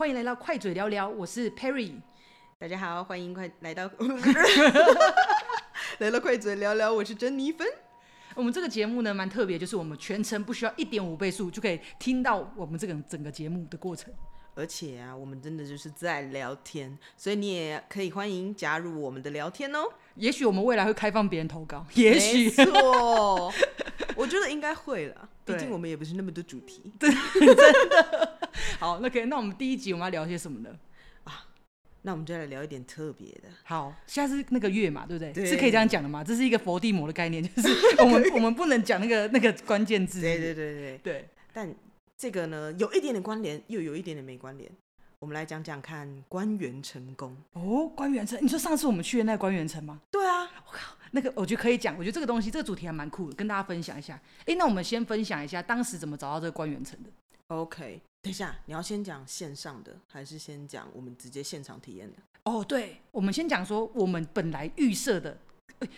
欢迎来到快嘴聊聊，我是 Perry。大家好，欢迎快来到 来到快嘴聊聊，我是珍妮芬。我们这个节目呢，蛮特别，就是我们全程不需要一点五倍速就可以听到我们这个整个节目的过程。而且啊，我们真的就是在聊天，所以你也可以欢迎加入我们的聊天哦。也许我们未来会开放别人投稿，也许错，我觉得应该会了。毕竟我们也不是那么多主题，对，真的。好，那可以，那我们第一集我们要聊些什么呢？啊，那我们就来聊一点特别的。好，现在是那个月嘛，对不对？对，是可以这样讲的嘛？这是一个佛地魔的概念，就是 我们我们不能讲那个那个关键字。对对对对对。但这个呢，有一点点关联，又有一点点没关联。我们来讲讲看官员成功哦，官员成，你说上次我们去的那个关元成吗？对啊，我靠，那个我觉得可以讲，我觉得这个东西这个主题还蛮酷的，跟大家分享一下。哎，那我们先分享一下当时怎么找到这个官员成的。OK，等一下，你要先讲线上的，还是先讲我们直接现场体验的？哦，对，我们先讲说我们本来预设的。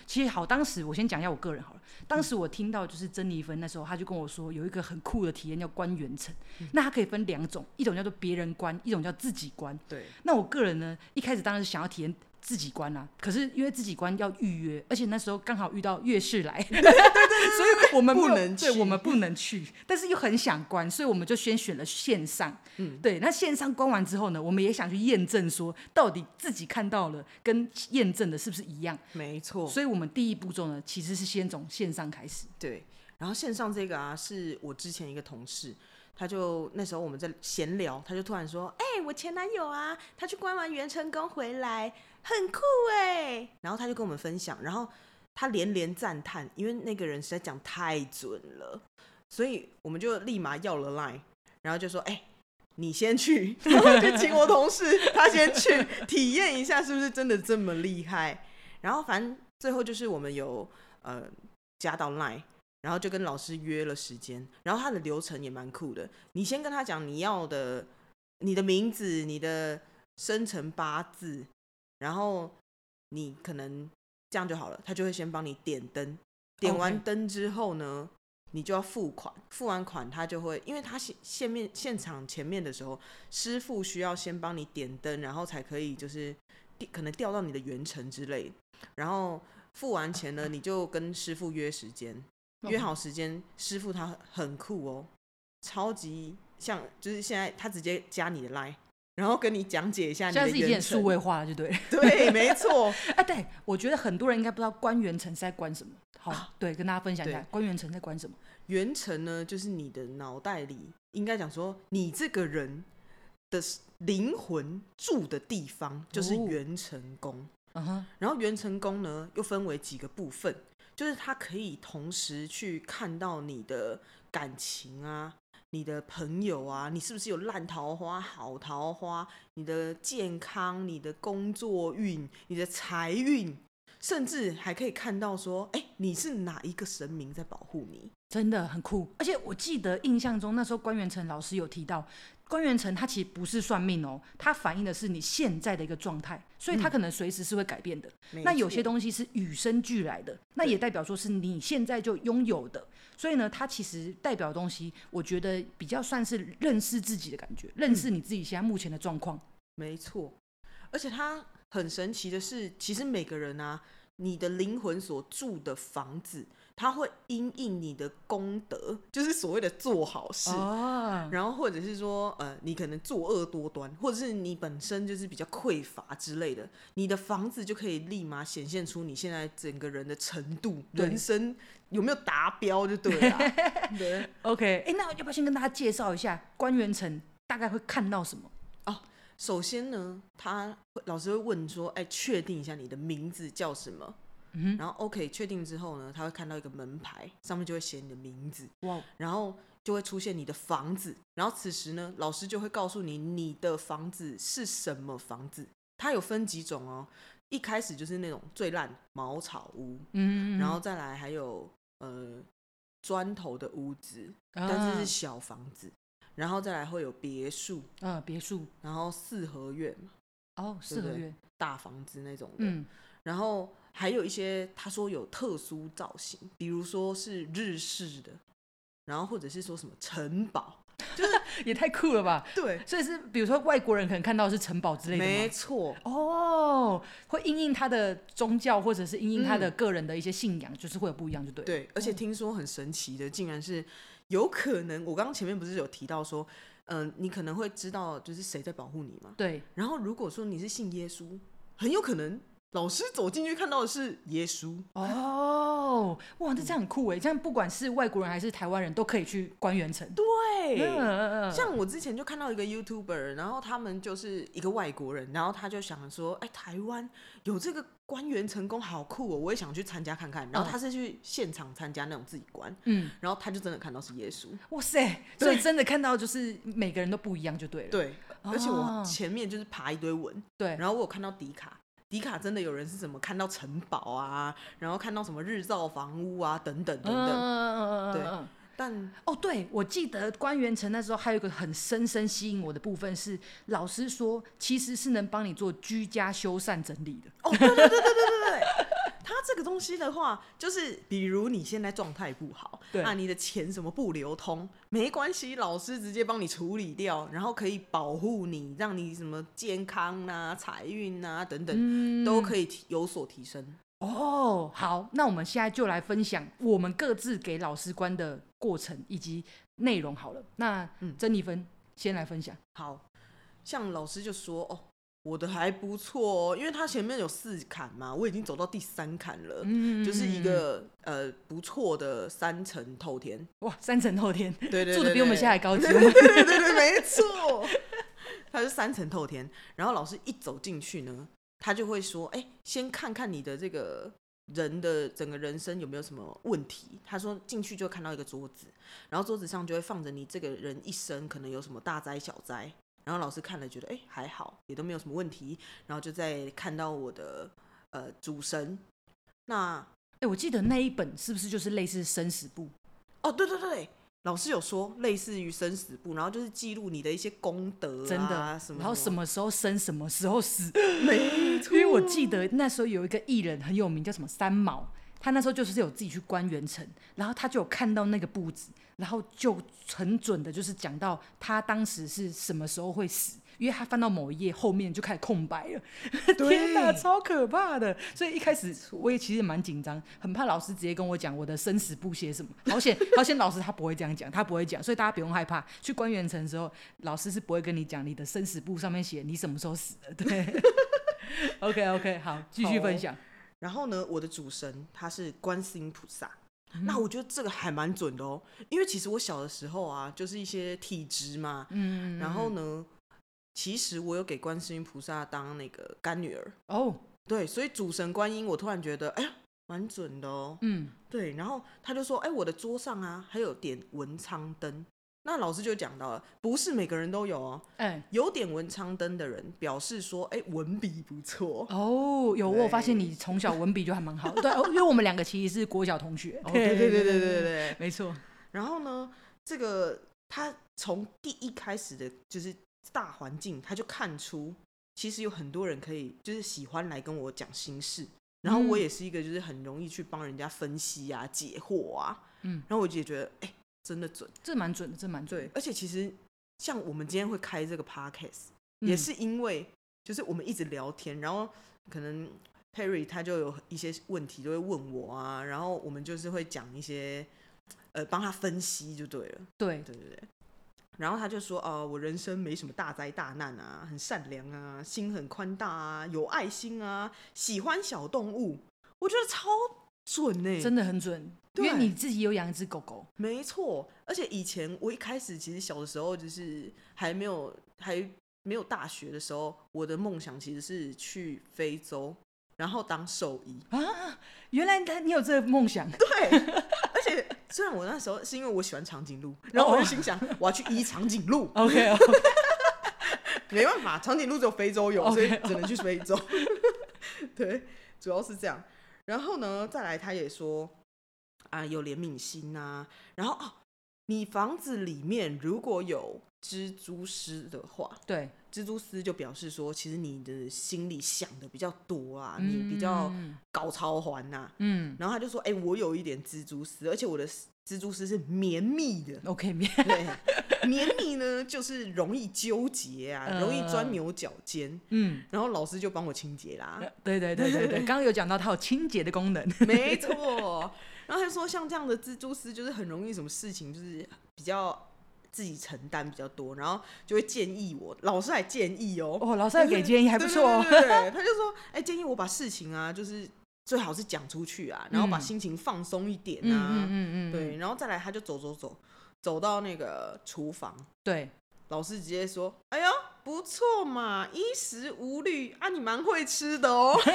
其实好，当时我先讲一下我个人好了。当时我听到就是珍妮芬那时候，他就跟我说有一个很酷的体验叫关元成。嗯、那它可以分两种，一种叫做别人关，一种叫自己关。对。那我个人呢，一开始当然是想要体验。自己关啊，可是因为自己关要预约，而且那时候刚好遇到月事来，对 对对，所以我们不，能去，对，我们不能去，但是又很想关，所以我们就先选了线上。嗯，对，那线上关完之后呢，我们也想去验证说，到底自己看到了跟验证的是不是一样？没错，所以我们第一步骤呢，其实是先从线上开始。对，然后线上这个啊，是我之前一个同事。他就那时候我们在闲聊，他就突然说：“哎、欸，我前男友啊，他去关完元成功回来，很酷哎。”然后他就跟我们分享，然后他连连赞叹，因为那个人实在讲太准了，所以我们就立马要了 line，然后就说：“哎、你先去，然后就请我同事他先去体验一下，是不是真的这么厉害？”然后反正最后就是我们有呃加到 line。然后就跟老师约了时间，然后他的流程也蛮酷的。你先跟他讲你要的，你的名字、你的生辰八字，然后你可能这样就好了，他就会先帮你点灯。点完灯之后呢.你就要付款。付完款，他就会，因为他现现面现场前面的时候，师傅需要先帮你点灯，然后才可以就是可能调到你的原程之类。然后付完钱呢，你就跟师傅约时间。约好时间，师傅他很酷哦，超级像，就是现在他直接加你的 line，然后跟你讲解一下你的。现在是已经数位化了，就对。对，没错。哎、啊，对，我觉得很多人应该不知道关元成是在关什么。好，啊、对，跟大家分享一下，关元成在关什么？元成呢，就是你的脑袋里应该讲说，你这个人的灵魂住的地方就是元成宫。嗯哼。然后元成宫呢，又分为几个部分。就是它可以同时去看到你的感情啊，你的朋友啊，你是不是有烂桃花、好桃花？你的健康、你的工作运、你的财运，甚至还可以看到说，哎，你是哪一个神明在保护你？真的很酷。而且我记得印象中那时候关元成老师有提到。关元城它其实不是算命哦，它反映的是你现在的一个状态，所以它可能随时是会改变的。嗯、那有些东西是与生俱来的，那也代表说是你现在就拥有的。所以呢，它其实代表的东西，我觉得比较算是认识自己的感觉，认识你自己现在目前的状况。没错，而且它很神奇的是，其实每个人啊，你的灵魂所住的房子。他会因应你的功德，就是所谓的做好事，oh. 然后或者是说，呃，你可能作恶多端，或者是你本身就是比较匮乏之类的，你的房子就可以立马显现出你现在整个人的程度，人生有没有达标就对了。对，OK，哎，那要不要先跟大家介绍一下官员城大概会看到什么？哦，首先呢，他老师会问说，哎，确定一下你的名字叫什么？嗯、然后 OK 确定之后呢，他会看到一个门牌，上面就会写你的名字，哇，然后就会出现你的房子，然后此时呢，老师就会告诉你你的房子是什么房子，它有分几种哦，一开始就是那种最烂茅草屋，嗯，然后再来还有呃砖头的屋子，啊、但是是小房子，然后再来会有别墅，嗯、啊，别墅，然后四合院，哦，四合院，大房子那种的，嗯，然后。还有一些他说有特殊造型，比如说是日式的，然后或者是说什么城堡，就是 也太酷了吧？对，所以是比如说外国人可能看到是城堡之类的吗？没错。哦，会因应他的宗教或者是因应他的个人的一些信仰，嗯、就是会有不一样，就对。对，而且听说很神奇的，竟然是有可能。我刚刚前面不是有提到说，嗯、呃，你可能会知道就是谁在保护你嘛？对。然后如果说你是信耶稣，很有可能。老师走进去看到的是耶稣哦，哇，那这样很酷哎！这样不管是外国人还是台湾人都可以去关元城。对，嗯、像我之前就看到一个 YouTuber，然后他们就是一个外国人，然后他就想说，哎、欸，台湾有这个关元成功，好酷哦，我也想去参加看看。然后他是去现场参加那种自己关，嗯，然后他就真的看到是耶稣。哇塞！所以真的看到就是每个人都不一样就对了。对，而且我前面就是爬一堆文，对，然后我有看到迪卡。迪卡真的有人是怎么看到城堡啊，然后看到什么日照房屋啊，等等等等。嗯、对，但哦，对，我记得官员城那时候还有一个很深深吸引我的部分是，老师说其实是能帮你做居家修缮整理的。哦，对对对对对对对。它这个东西的话，就是比如你现在状态不好，对啊，你的钱什么不流通，没关系，老师直接帮你处理掉，然后可以保护你，让你什么健康啊、财运啊等等，嗯、都可以有所提升。哦，好，那我们现在就来分享我们各自给老师关的过程以及内容好了。那嗯，珍妮芬先来分享。好，像老师就说哦。我的还不错哦，因为它前面有四坎嘛，我已经走到第三坎了，嗯、就是一个呃不错的三层透天。哇，三层透天，对对，对，住的比我们现在还高级。对对对，对，对没错，它是三层透天。然后老师一走进去呢，他就会说：“哎、欸，先看看你的这个人的整个人生有没有什么问题。”他说进去就看到一个桌子，然后桌子上就会放着你这个人一生可能有什么大灾小灾。然后老师看了，觉得哎还好，也都没有什么问题。然后就在看到我的呃主神，那哎，我记得那一本是不是就是类似生死簿？哦，对对对，老师有说类似于生死簿，然后就是记录你的一些功德啊，真的什么什么，然后什么时候生，什么时候死，没错。因为我记得那时候有一个艺人很有名，叫什么三毛，他那时候就是有自己去关元城，然后他就有看到那个簿子。然后就很准的，就是讲到他当时是什么时候会死，因为他翻到某一页后面就开始空白了。天哪，超可怕的！所以一开始我也其实蛮紧张，很怕老师直接跟我讲我的生死簿写什么。好险，好险，老师他不会这样讲，他不会讲，所以大家不用害怕。去关元城的时候，老师是不会跟你讲你的生死簿上面写你什么时候死的。对，OK OK，好，继续分享。然后呢，我的主神他是观世音菩萨。那我觉得这个还蛮准的哦，因为其实我小的时候啊，就是一些体质嘛，嗯，然后。呢，其实我有给观世音菩萨当那个干女儿哦，对，所以主神观音，我突然觉得，哎呀，蛮准的哦，嗯，对，然后他就说，哎，我的桌上啊，还有点文昌灯。那老师就讲到了，不是每个人都有哦。哎，有点文昌灯的人表示说，哎，文笔不错哦。有，我发现你从小文笔就还蛮好。对，因为我们两个其实是国小同学。对对对对对对，没错。然后呢，这个他从第一开始的就是大环境，他就看出其实有很多人可以就是喜欢来跟我讲心事。然后我也是一个就是很容易去帮人家分析啊、解惑啊。嗯，然后我就觉得，哎。真的准，这蛮准的，这蛮准。对，而且其实像我们今天会开这个 podcast，嗯，也是因为就是我们一直聊天，然后可能 Perry 他就有一些问题都会问我啊，然后我们就是会讲一些呃帮他分析就对了。对对对对。然后他就说哦，呃，我人生没什么大灾大难啊，很善良啊，心很宽大啊，有爱心啊，喜欢小动物，我觉得超准呢，真的很准。因为你自己有养一只狗狗，没错。而且以前我一开始其实小的时候，就是还没有还没有大学的时候，我的梦想其实是去非洲，然后当兽医啊。原来他你有这个梦想？对。而且虽然我那时候是因为我喜欢长颈鹿，然后我就心想我要去医长颈鹿。OK OK。没办法，长颈鹿只有非洲有，所以只能去非洲。对，主要是这样。然后呢，再来他也说。啊，有怜悯心呐、然后哦，你房子里面如果有蜘蛛丝的话，对，蜘蛛丝就表示说，其实你的心里想的比较多啊，嗯、你比较搞超环呐，嗯，然后他就说，哎、欸，我有一点蜘蛛丝，而且我的蜘蛛丝是绵密的，OK，绵，对，绵密呢就是容易纠结啊，容易钻牛角尖，嗯，然后老师就帮我清洁啦，对对对对对，刚刚有讲到它有清洁的功能，没错，然后他就说像这样的蜘蛛丝就是很容易什么事情就是比较。自己承担比较多，然后就会建议我，老师还建议哦，哦，老师还给建议，还不错哦。对，对，对，对，他就说，哎、欸，建议我把事情啊，就是最好是讲出去啊，然后把心情放松一点啊，嗯嗯嗯，嗯，对，然后再来，他就走走走，走到那个厨房，对，老师直接说，哎呦，不错嘛，衣食无虑啊，你蛮会吃的哦。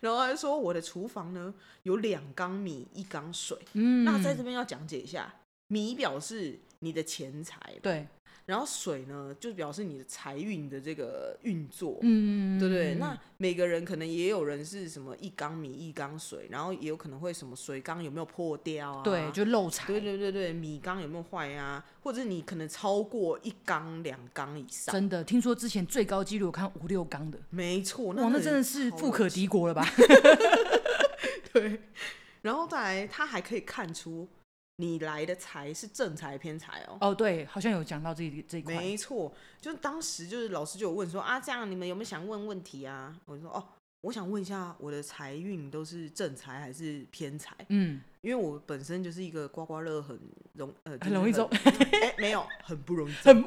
然后他就说，我的厨房呢有两缸米，一缸水，嗯，那在这边要讲解一下。米表示你的钱财，对，然后水呢，就表示你的财运的这个运作，嗯，对不对？那每个人可能也有人是什么一缸米一缸水，然后也有可能会什么水缸有没有破掉啊？对，就漏财。对对对对，米缸有没有坏啊？或者你可能超过一缸两缸以上？真的，听说之前最高纪录我看五六缸的，没错，那哇，那真的是富可敌国了吧？对，然后再来，他还可以看出。你来的财是正财偏财哦。哦，对，好像有讲到这这一块。没错，就是当时就是老师就有问说啊，这样你们有没有想问问题啊？我就说哦。我想问一下，我的财运都是正财还是偏财？嗯，因为我本身就是一个刮刮乐很容呃很，很容易中，哎、欸，没有，很不容易中。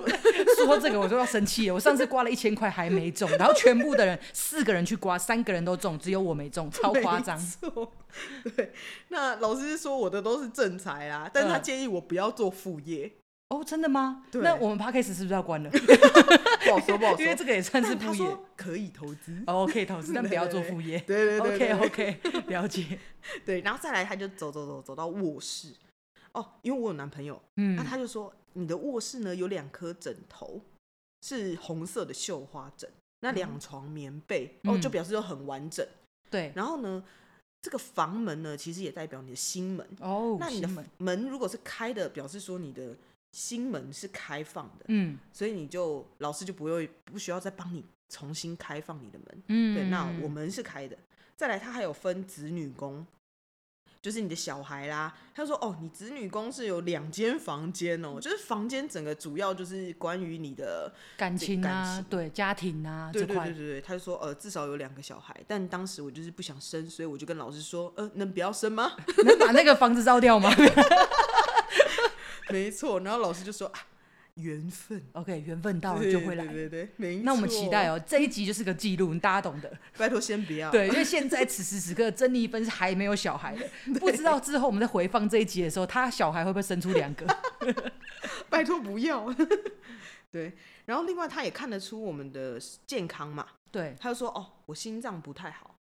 说这个我就要生气了。我上次刮了一千块还没中，然后全部的人四个人去刮，三个人都中，只有我没中，超夸张。对，那老师说我的都是正财啦，但他建议我不要做副业。哦，真的吗？对，那我们 Podcast 是不是要关了？不好说，不好说，因为这个也算是副业，可以投资。哦，可以投资，但不要做副业。对 对对，对，OK OK，了解。对，然后再来，他就走走走走到卧室。哦，因为我有男朋友，嗯，那他就说，你的卧室呢有两颗枕头是红色的绣花枕，那两床棉被，嗯、哦，就表示说很完整。对，然后呢，这个房门呢，其实也代表你的心门。哦，那你的门如果是开的，表示说你的。心门是开放的，嗯，所以你就老师就不会不需要再帮你重新开放你的门，嗯，对，那我门是开的。再来，他还有分子女宫，就是你的小孩啦。他说：“哦，你子女宫是有两间房间哦，就是房间整个主要就是关于你的感情啊，对家庭啊，对对对对对。”他就说：“呃，至少有两个小孩。”但当时我就是不想生，所以我就跟老师说：“呃，能不要生吗？能把那个房子烧掉吗？” 没错，然后老师就说啊，缘分，OK，缘分到了就会来，对对对，没错。那我们期待哦，这一集就是个记录，大家懂的。拜托先不要，对，因为现在此时此刻，珍妮芬是还没有小孩的，不知道之后我们在回放这一集的时候，她小孩会不会生出两个？拜托不要。对，然后另外他也看得出我们的健康嘛，对，他就说哦，我心脏不太好，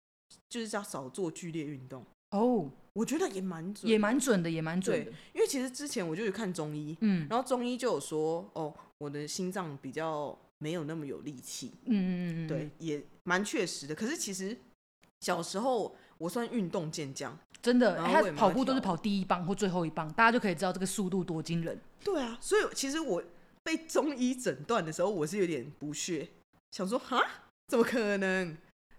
就是要少做剧烈运动。哦。我觉得也蛮准，也蛮准的，也蛮准的。因为其实之前我就去看中医，嗯，然后中医就有说，哦，我的心脏比较没有那么有力气，嗯嗯嗯，对，也蛮确实的。可是其实小时候我算运动健将，真的，他跑步都是跑第一棒或最后一棒，大家就可以知道这个速度多惊人。对啊，所以其实我被中医诊断的时候，我是有点不屑，想说，哈，怎么可能？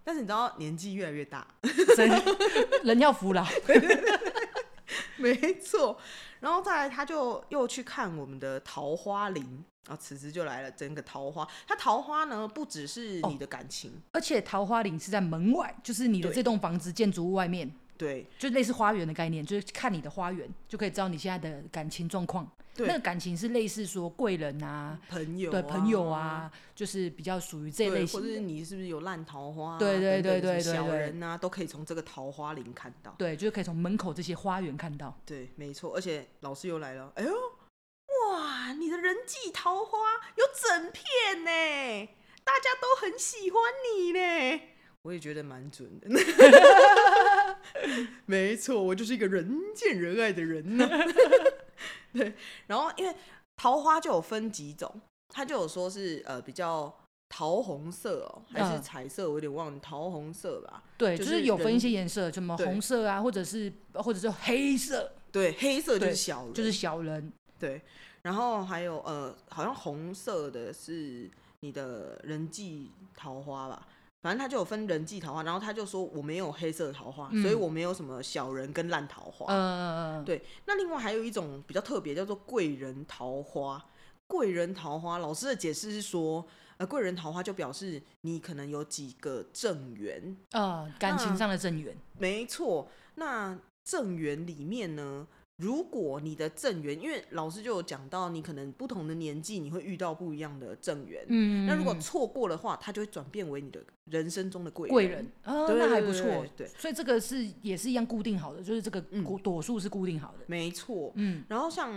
但是你知道，年纪越来越大，人要服老。没错。然后再来，他就又去看我们的桃花林啊，此时就来了，整个桃花。他桃花呢，不只是你的感情，哦，而且桃花林是在门外，就是你的这栋房子建筑物外面。对，就类似花园的概念，就是看你的花园，就可以知道你现在的感情状况。对，那个感情是类似说贵人啊，朋友、啊，对朋友啊，就是比较属于这类型。或者是你是不是有烂桃花、啊？对对对对对，小人啊，都可以从这个桃花林看到。对，就是可以从门口这些花园看到。对，没错。而且老师又来了，哎呦，哇，你的人际桃花有整片呢，大家都很喜欢你呢。我也觉得蛮准的。没错，我就是一个人见人爱的人呢。对，然后因为桃花就有分几种，它就有说是呃比较桃红色哦，还是彩色，我有点忘了，桃红色吧。对，就是有分一些颜色，什么红色啊，或者是或者是黑色。对，黑色就是小人，就是小人。对，然后还有呃，好像红色的是你的人际桃花吧。反正他就有分人际桃花，然后他就说我没有黑色桃花，嗯、所以我没有什么小人跟烂桃花。嗯，对。那另外还有一种比较特别，叫做贵人桃花。贵人桃花，老师的解释是说，呃，贵人桃花就表示你可能有几个正缘，呃，感情上的正缘。没错，那正缘里面呢？如果你的正缘，因为老师就有讲到，你可能不同的年纪，你会遇到不一样的正缘。嗯，那如果错过的话，它就会转变为你的人生中的贵人。贵人啊，那还不错。对，所以这个是也是一样固定好的，就是这个朵数是固定好的。没错。嗯，然后像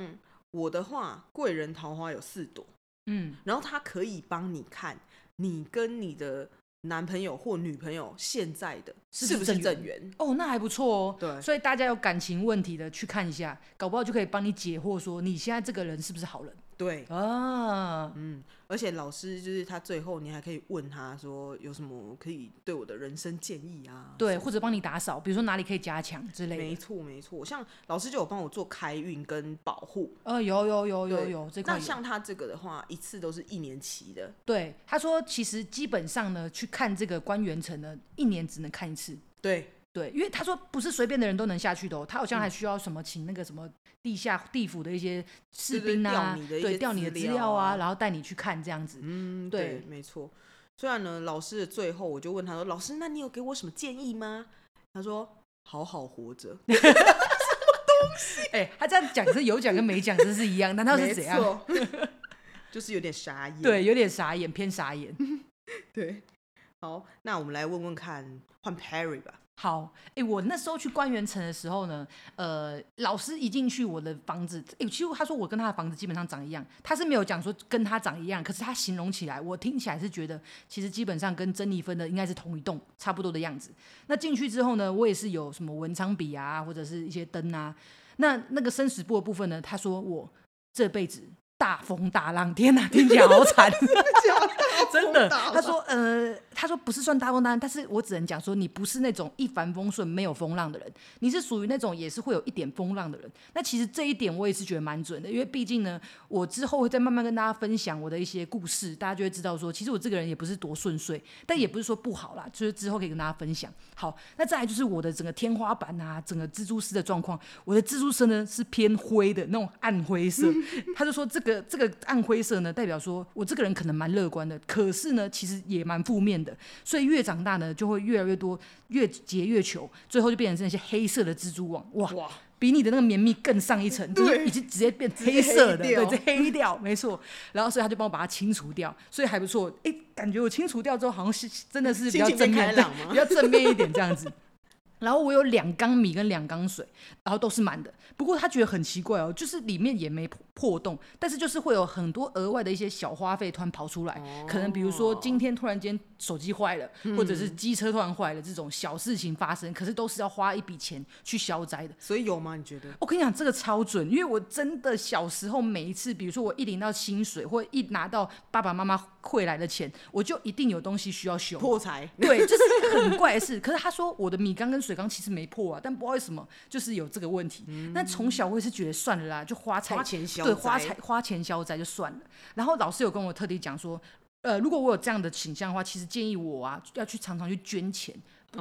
我的话，贵人桃花有四朵。嗯，然后它可以帮你看你跟你的。男朋友或女朋友现在的是不是正缘？哦，那还不错哦。对，所以大家有感情问题的去看一下，搞不好就可以帮你解惑，说你现在这个人是不是好人？对啊，嗯，而且老师就是他最后你还可以问他说有什么可以对我的人生建议啊？对，或者帮你打扫，比如说哪里可以加强之类的。没错没错，像老师就有帮我做开运跟保护。呃，有有有有有这块。那像他这个的话，一次都是一年期的。对，他说其实基本上呢，去看这个关元城呢，一年只能看一次。对。对，因为他说不是随便的人都能下去的哦，他好像还需要什么，请那个什么地下地府的一些士兵啊，对，调你的资料啊，然后带你去看这样子。嗯，对，没错。虽然呢，老师的最后我就问他说：“老师，那你有给我什么建议吗？”他说：“好好活着。”什么东西？哎，他这样讲是有讲跟没讲真是一样，难道是怎样？就是有点傻眼。对，有点傻眼，偏傻眼。对，好，那我们来问问看，换 Perry 吧。好，哎、欸，我那时候去官元城的时候呢，呃，老师一进去我的房子，哎、欸，其实他说我跟他的房子基本上长一样，他是没有讲说跟他长一样，可是他形容起来，我听起来是觉得其实基本上跟珍妮芬的应该是同一栋，差不多的样子。那进去之后呢，我也是有什么文昌笔啊，或者是一些灯啊，那那个生死簿的部分呢，他说我这辈子。大风大浪，天哪，听起来好惨，真的。他说，呃，他说不是算大风大浪，但是我只能讲说，你不是那种一帆风顺没有风浪的人，你是属于那种也是会有一点风浪的人。那其实这一点我也是觉得蛮准的，因为毕竟呢，我之后会再慢慢跟大家分享我的一些故事，大家就会知道说，其实我这个人也不是多顺遂，但也不是说不好啦，就是之后可以跟大家分享。好，那再来就是我的整个天花板啊，整个蜘蛛丝的状况，我的蜘蛛丝呢是偏灰的那种暗灰色，他就说这个。这个暗灰色呢，代表说我这个人可能蛮乐观的，可是呢，其实也蛮负面的。所以越长大呢，就会越来越多，越结越球，最后就变成那些黑色的蜘蛛网。哇，哇比你的那个绵密更上一层，对就是已经直接变黑色的，对，这黑掉，没错。然后所以他就帮我把它清除掉，所以还不错。哎，感觉我清除掉之后，好像是真的是比较正面，比较正面一点这样子。然后我有两缸米跟两缸水，然后都是满的。不过他觉得很奇怪哦，就是里面也没破洞，但是就是会有很多额外的一些小花费突然跑出来。哦、可能比如说今天突然间手机坏了，嗯、或者是机车突然坏了这种小事情发生，可是都是要花一笔钱去消灾的。所以有吗？你觉得？我跟你讲，这个超准，因为我真的小时候每一次，比如说我一领到薪水，或一拿到爸爸妈妈汇来的钱，我就一定有东西需要修。破财。对，就是很怪的事。可是他说我的米缸跟水。缸其实没破啊，但不知道为什么就是有这个问题。那从、嗯、小我也是觉得算了啦，就花财花钱消灾，对，花财花钱消灾就算了。然后老师有跟我特地讲说，呃，如果我有这样的倾向的话，其实建议我啊要去常常去捐钱。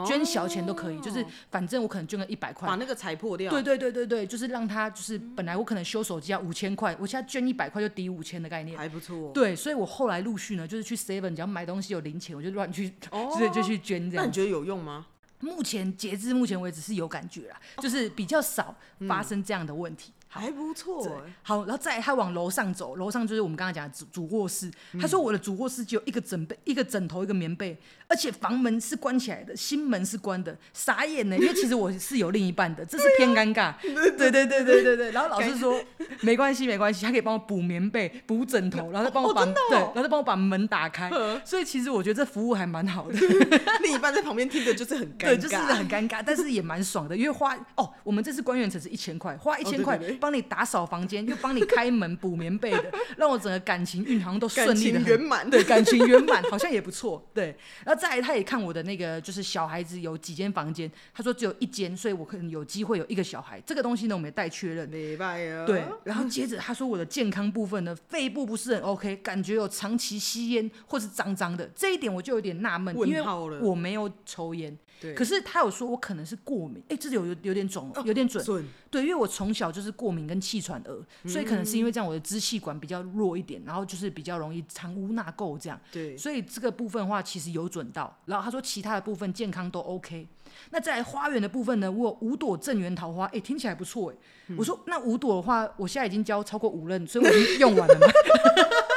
捐小钱都可以，哦、就是反正我可能捐个一百块，把那个踩破掉。对对对对对，就是让他就是本来我可能修手机要五千块，我现在捐一百块就抵五千的概念，还不错。对，所以我后来陆续呢，就是去 Seven，只要买东西有零钱，我就乱去，哦、就就去捐这样。那你觉得有用吗？目前截至目前为止是有感觉啦，哦、就是比较少发生这样的问题。还不错，好，然后再他往楼上走，楼上就是我们刚刚讲的主主卧室。他说我的主卧室只有一个枕被、一个枕头、一个棉被，而且房门是关起来的，心门是关的，傻眼呢。因为其实我是有另一半的，这是偏尴尬。对对对对对对。然后老师说没关系没关系，他可以帮我补棉被、补枕头，然后再帮我把对，然后再帮我把门打开。所以其实我觉得这服务还蛮好的。另一半在旁边听着就是很尴尬，对，就是很尴尬，但是也蛮爽的，因为花哦，我们这次关元辰是一千块，花一千块。帮你打扫房间，又帮你开门补棉被的，让我整个感情运好像都顺利的圆满。对，感情圆满，好像也不错。对，然后再来，他也看我的那个，就是小孩子有几间房间，他说只有一间，所以我可能有机会有一个小孩。这个东西呢，我们也待确认。对，然后接着他说我的健康部分呢，肺部不是很 OK，感觉有长期吸烟或是脏脏的，这一点我就有点纳闷，因为我没有抽烟。对，可是他有说我可能是过敏，哎，这有有有点准，有点准。准。对，因为我从小就是过敏跟气喘儿，所以可能是因为这样，我的支气管比较弱一点，然后就是比较容易藏污纳垢这样。对，所以这个部分的话，其实有准到。然后他说其他的部分健康都 OK。那在花园的部分呢，我有五朵正缘桃花，哎，听起来不错哎。嗯、我说那五朵的话，我现在已经交超过五任，所以我已经用完了嘛。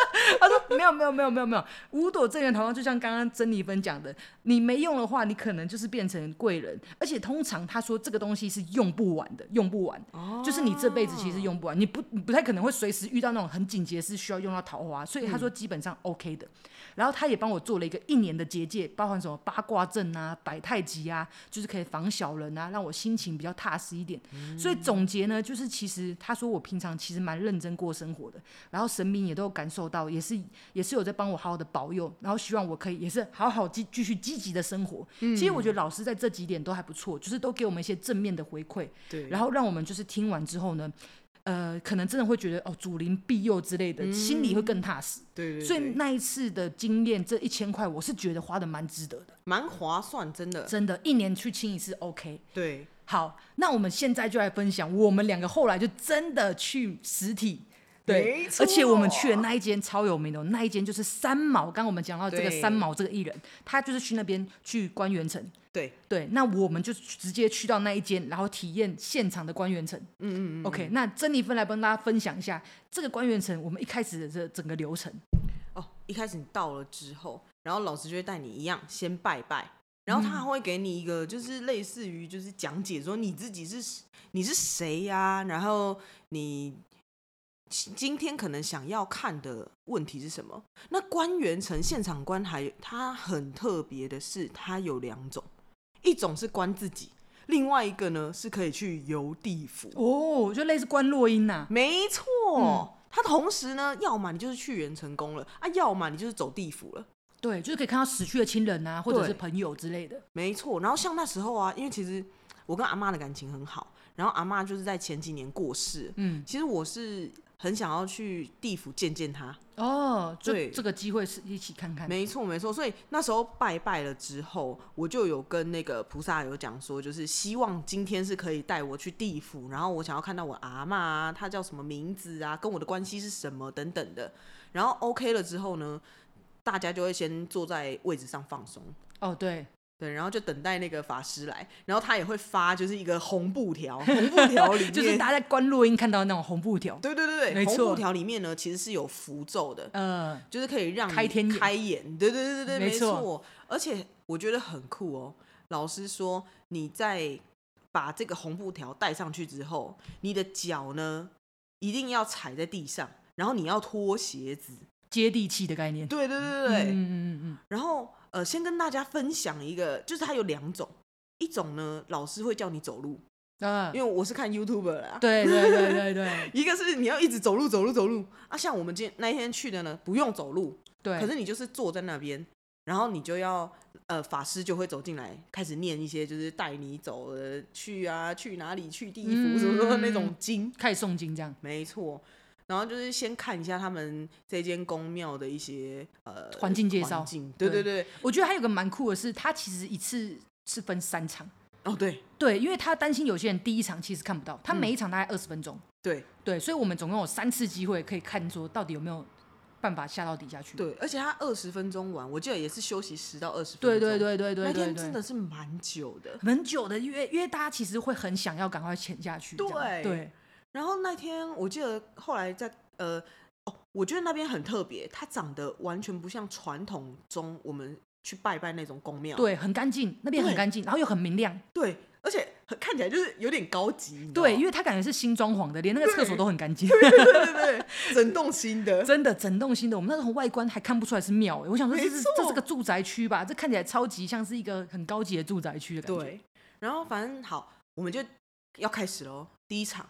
没有没有没有没有。五朵正缘桃花就像刚刚珍妮芬讲的，你没用的话，你可能就是变成贵人，而且通常他说这个东西是用不完的，用不完，哦、就是你这辈子其实用不完，你不你不太可能会随时遇到那种很紧急的事需要用到桃花，所以他说基本上 OK 的。嗯、然后他也帮我做了一个一年的结界，包含什么八卦阵啊、摆太极啊，就是可以防小人啊，让我心情比较踏实一点。嗯、所以总结呢，就是其实他说我平常其实蛮认真过生活的，然后神明也都有感受到，也是。也是有在帮我好好的保佑，然后希望我可以也是好好继继续积极的生活。嗯，其实我觉得老师在这几点都还不错，就是都给我们一些正面的回馈。对，然后让我们就是听完之后呢，呃，可能真的会觉得哦，祖灵庇佑之类的，嗯、心里会更踏实。对，对，对，所以那一次的经验，这一千块我是觉得花的蛮值得的，蛮划算，真的。真的，一年去清一次 OK。对，好，那我们现在就来分享，我们两个后来就真的去实体。对，而且我们去的那一间超有名的，那一间就是三毛。刚刚我们讲到这个三毛这个艺人，他就是去那边去关元城。对对，那我们就直接去到那一间，然后体验现场的关元城。嗯嗯嗯。OK，那珍妮芬来帮大家分享一下这个关元城，我们一开始的这整个流程。哦，一开始你到了之后，然后老师就会带你一样先拜拜，然后他还会给你一个就是类似于就是讲解说你自己是你是谁呀、啊，然后你。今天可能想要看的问题是什么？那官元城现场观还它很特别的是，它有两种，一种是观自己，另外一个呢是可以去游地府哦，就类似观落阴呐、啊。没错，嗯、它同时呢，要么你就是去元成功了啊，要么你就是走地府了。对，就是可以看到死去的亲人啊，或者是朋友之类的。没错，然后像那时候啊，因为其实我跟阿妈的感情很好，然后阿妈就是在前几年过世。嗯，其实我是。很想要去地府见见他哦，对，这个机会是一起看看。没错没错，所以那时候拜拜了之后，我就有跟那个菩萨有讲说，就是希望今天是可以带我去地府，然后我想要看到我阿嬷啊，她叫什么名字啊，跟我的关系是什么等等的。然后 OK 了之后呢，大家就会先坐在位置上放松。哦，对。对，然后就等待那个法师来，然后他也会发，就是一个红布条，红布条里面 就是大家在观落音看到的那种红布条。对对对对，红布条里面呢，其实是有符咒的，嗯，就是可以让你开天眼，开眼。对对对对对，没错。而且我觉得很酷哦，老师说你在把这个红布条带上去之后，你的脚呢一定要踩在地上，然后你要脱鞋子，接地气的概念。对对对对，嗯嗯嗯，然后。呃，先跟大家分享一个，就是它有两种，一种呢，老师会叫你走路，啊，因为我是看 YouTuber 啦，对对对对对，一个是你要一直走路走路走路啊，像我们今天那一天去的呢，不用走路，对，可是你就是坐在那边，然后你就要，呃，法师就会走进来，开始念一些就是带你走的去啊，去哪里去地府什么什么那种经，开始诵经这样，没错。然后就是先看一下他们这间宫庙的一些呃环境介绍，对对对，我觉得还有个蛮酷的是，他其实一次是分三场哦，对对，因为他担心有些人第一场其实看不到，他每一场大概二十分钟，对对，所以我们总共有三次机会可以看说到底有没有办法下到底下去，对，而且他二十分钟完，我记得也是休息十到二十分钟，对对对对对，那天真的是蛮久的，蛮久的，因为因为大家其实会很想要赶快潜下去，对对。然后那天我记得后来在呃哦，我觉得那边很特别，它长得完全不像传统中我们去拜拜那种宫庙，对，很干净，那边很干净，然后又很明亮，对，而且看起来就是有点高级，对，因为它感觉是新装潢的，连那个厕所都很干净，对对对整栋新的，真的整栋新的，我们那时候外观还看不出来是庙，我想说这是错这是个住宅区吧，这看起来超级像是一个很高级的住宅区的感觉，对，然后反正好，我们就要开始喽，第一场。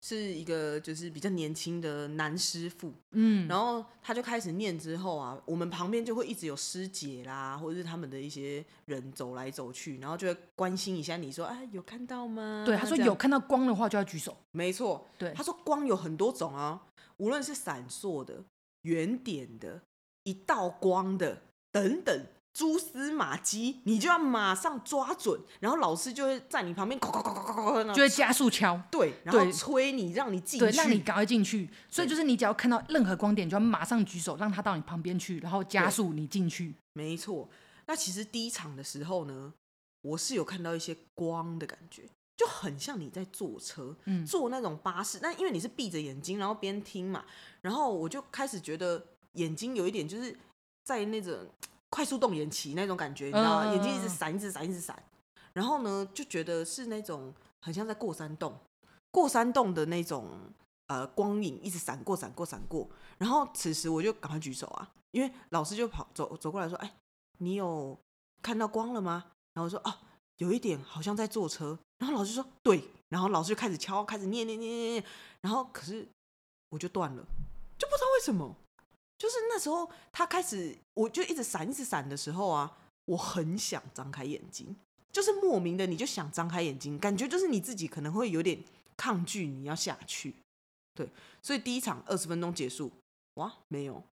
是一个就是比较年轻的男师傅，嗯，然后他就开始念之后啊，我们旁边就会一直有师姐啦，或者是他们的一些人走来走去，然后就会关心一下你说，哎，有看到吗？对，他说有看到光的话就要举手。没错，对，他说光有很多种啊，无论是闪烁的、圆点的、一道光的等等。蛛丝马迹，你就要马上抓准，然后老师就会在你旁边，就会加速敲，对，然后催你，让你进去，对，让你赶快进去。所以就是你只要看到任何光点，就要马上举手，让他到你旁边去，然后加速你进去。没错。那其实第一场的时候呢，我是有看到一些光的感觉，就很像你在坐车，嗯，坐那种巴士。那因为你是闭着眼睛，然后边听嘛，然后我就开始觉得眼睛有一点就是在那种。快速动眼期那种感觉，你知道吗？眼睛一直闪，一直闪，一直闪。然后呢，就觉得是那种很像在过山洞，过山洞的那种呃光影，一直闪过，闪过，闪过。然后此时我就赶快举手啊，因为老师就跑走走过来说：“哎，你有看到光了吗？”然后我说：“啊，有一点，好像在坐车。”然后老师说：“对。”然后老师就开始敲，开始念念念念念。然后可是我就断了，就不知道为什么。就是那时候，他开始，我就一直闪，一直闪的时候啊，我很想张开眼睛，就是莫名的，你就想张开眼睛，感觉就是你自己可能会有点抗拒，你要下去，对，所以第一场二十分钟结束，哇，没有，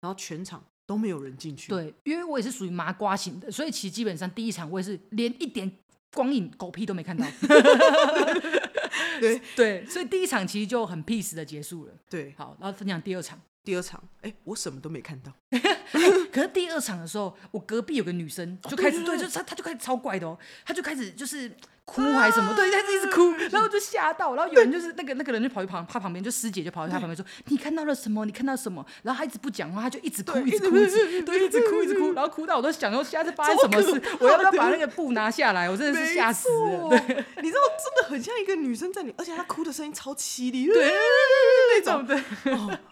然后全场都没有人进去，对，因为我也是属于麻瓜型的，所以其实基本上第一场我也是连一点光影狗屁都没看到 对。对，所以第一场其实就很 peace 的结束了，对，好，然后分享第二场。第二场，哎，我什么都没看到。可是第二场的时候，我隔壁有个女生就开始，对，就她，她就开始超怪的哦，她就开始就是哭还是什么，对，她一直哭，然后就吓到，然后有人就是那个那个人就跑去旁，她旁边就师姐就跑去她旁边说：“你看到了什么？你看到什么？”然后她一直不讲话，她就一直哭，一直哭，一直 对，一直哭，一直哭，然后哭到我都想说下次发生什么事，我要不要把那个布拿下来？我真的是吓死了。对，你知道真的很像一个女生在你，而且她哭的声音超凄厉，对，那种对。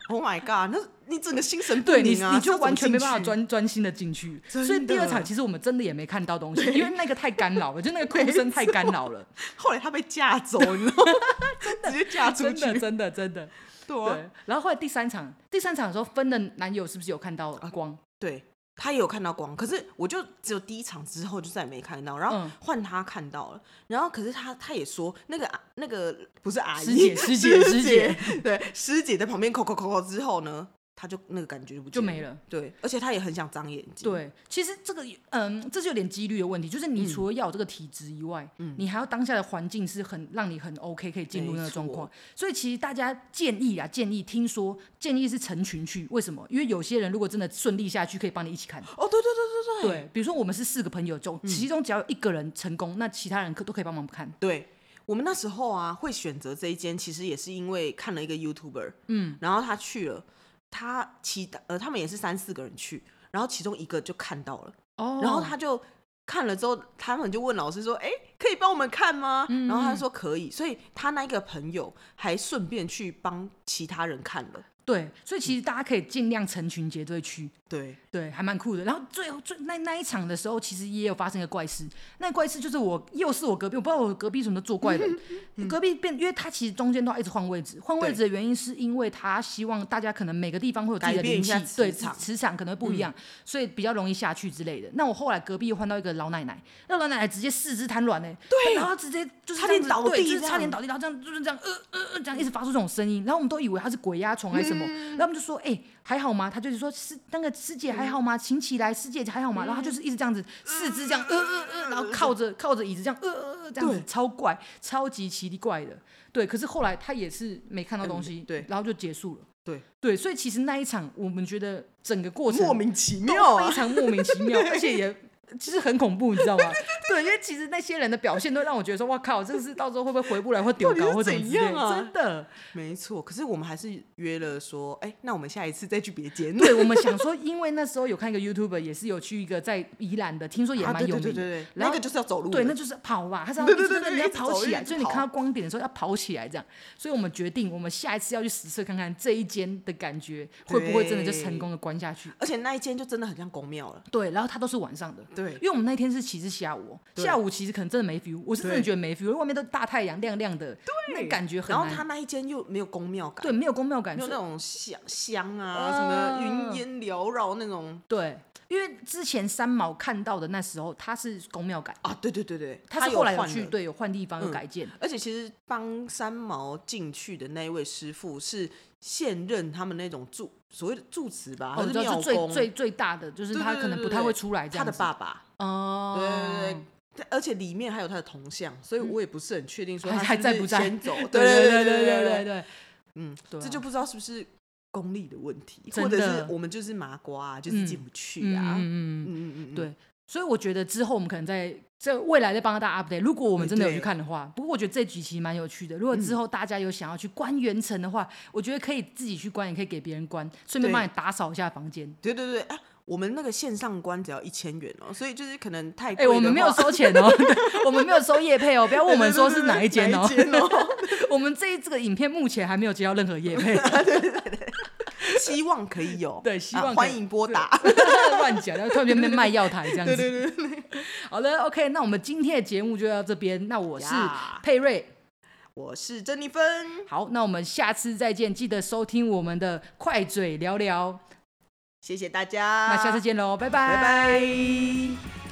Oh my god！那你整个心神不宁啊，对，你，你就完全没办法专专心的进去。所以第二场其实我们真的也没看到东西，因为那个太干扰了，就那个哭声太干扰了。后来他被架走，你知道吗？真的直接架出去，真的真的真的。对，啊、对。然后后来第三场，第三场的时候分的男友是不是有看到光？啊、对。他也有看到光，可是我就只有第一场之后就再也没看到，然后换他看到了，嗯、然后可是他他也说那个那个不是阿姨，师姐师姐师姐，对，师姐在旁边抠抠抠抠之后呢？他就那个感觉就，就没了，对，而且他也很想长眼睛。对，其实这个，嗯，这是有点几率的问题，就是你除了要有这个体质以外，嗯，你还要当下的环境是很让你很 OK 可以进入那个状况。所以其实大家建议啊，建议听说建议是成群去，为什么？因为有些人如果真的顺利下去，可以帮你一起看。哦，对对对对对。对，比如说我们是四个朋友，中其中只要有一个人成功，嗯、那其他人可都可以帮忙看。对，我们那时候啊，会选择这一间，其实也是因为看了一个 YouTuber，嗯，然后他去了。他其呃，他们也是三四个人去，然后其中一个就看到了，oh. 然后他就看了之后，他们就问老师说：“哎，可以帮我们看吗？”嗯、然后他说可以，所以他那个朋友还顺便去帮其他人看了。对，所以其实大家可以尽量成群结队去。对对，还蛮酷的。然后最后最那那一场的时候，其实也有发生一个怪事。那怪事就是我又是我隔壁，我不知道我隔壁什么做怪的。隔壁变，因为他其实中间都要一直换位置。换位置的原因是因为他希望大家可能每个地方会有自己的灵气，对，磁场可能会不一样，所以比较容易下去之类的。那我后来隔壁又换到一个老奶奶，那老奶奶直接四肢瘫软呢，对，然后直接就是差点倒地，就是差点倒地，然后这样就是这样呃呃呃这样一直发出这种声音，然后我们都以为他是鬼压床还是什么，然后我们就说哎。还好吗？他就是说，师那个师姐还好吗？请起来，师姐还好吗？然后他就是一直这样子，四肢这样，呃呃呃，然后靠着靠着椅子这样，呃呃呃，这样子超怪，超级奇怪的。对，可是后来他也是没看到东西，对，然后就结束了。对对，所以其实那一场我们觉得整个过程莫名其妙，非常莫名其妙，而且也。其实很恐怖，你知道吗？对，因为其实那些人的表现都让我觉得说，哇靠，这个是到时候会不会回不来，会丢 稿或怎样啊？真的，没错。可是我们还是约了说，哎，那我们下一次再去别间。对，我们想说，因为那时候有看一个 YouTuber，也是有去一个在宜兰的，听说也蛮有名的。那个就是要走路，对，那就是跑吧，他是要对对，你要跑起来，就是你看到光点的时候要跑起来这样。所以我们决定，我们下一次要去实测看看这一间的感觉会不会真的就成功的关下去。而且那一间就真的很像宫庙了。对，然后它都是晚上的。对，因为我们那天是其实下午，下午其实可能真的没 feel，我是真的觉得没 feel，因为外面都大太阳亮亮的，对，那感觉很。然后他那一间又没有宫庙感，对，没有宫庙感，没有那种香香啊，什么云烟缭绕那种，对。因为之前三毛看到的那时候，他是宫庙感。啊，对对对对，他是后来有去，对，有换地方，有改建。而且其实帮三毛进去的那一位师傅是现任他们那种住所谓的住持吧，哦，就是最最最大的，就是他可能不太会出来。他的爸爸哦，对对对，而且里面还有他的铜像，所以我也不是很确定说他还在不在。先走，对对对对对对，嗯，这就不知道是不是。功力的问题，或者是我们就是麻瓜，就是进不去啊。嗯嗯嗯嗯对，所以我觉得之后我们可能在这未来再帮大家 update。如果我们真的有去看的话，不过我觉得这局其实蛮有趣的。如果之后大家有想要去观元城的话，我觉得可以自己去观，也可以给别人观，顺便帮你打扫一下房间。对对对，哎，我们那个线上观只要一千元哦，所以就是可能太贵。哎，我们没有收钱哦，我们没有收业配哦，不要问我们说是哪一间哦。我们这这个影片目前还没有接到任何业配。对对对。希望可以有，对，希望欢迎拨打。乱讲，然后突然间变卖药台这样子。对对对，好的，OK，那我们今天的节目就到这边。那我是佩瑞，我是珍妮芬。好，那我们下次再见，记得收听我们的快嘴聊聊。谢谢大家，那下次见喽，拜拜，拜拜。